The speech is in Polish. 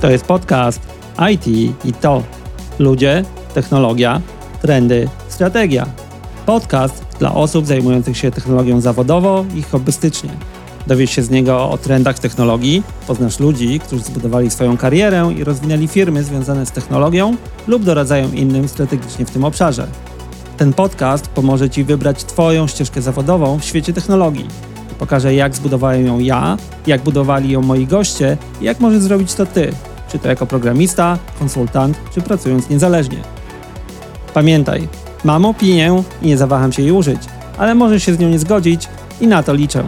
To jest podcast IT i to. Ludzie, technologia, trendy, strategia. Podcast dla osób zajmujących się technologią zawodowo i hobbystycznie. Dowiesz się z niego o trendach technologii, poznasz ludzi, którzy zbudowali swoją karierę i rozwinęli firmy związane z technologią lub doradzają innym strategicznie w tym obszarze. Ten podcast pomoże Ci wybrać Twoją ścieżkę zawodową w świecie technologii. Pokażę, jak zbudowałem ją ja, jak budowali ją moi goście i jak możesz zrobić to Ty, czy to jako programista, konsultant, czy pracując niezależnie. Pamiętaj, mam opinię i nie zawaham się jej użyć, ale możesz się z nią nie zgodzić i na to liczę.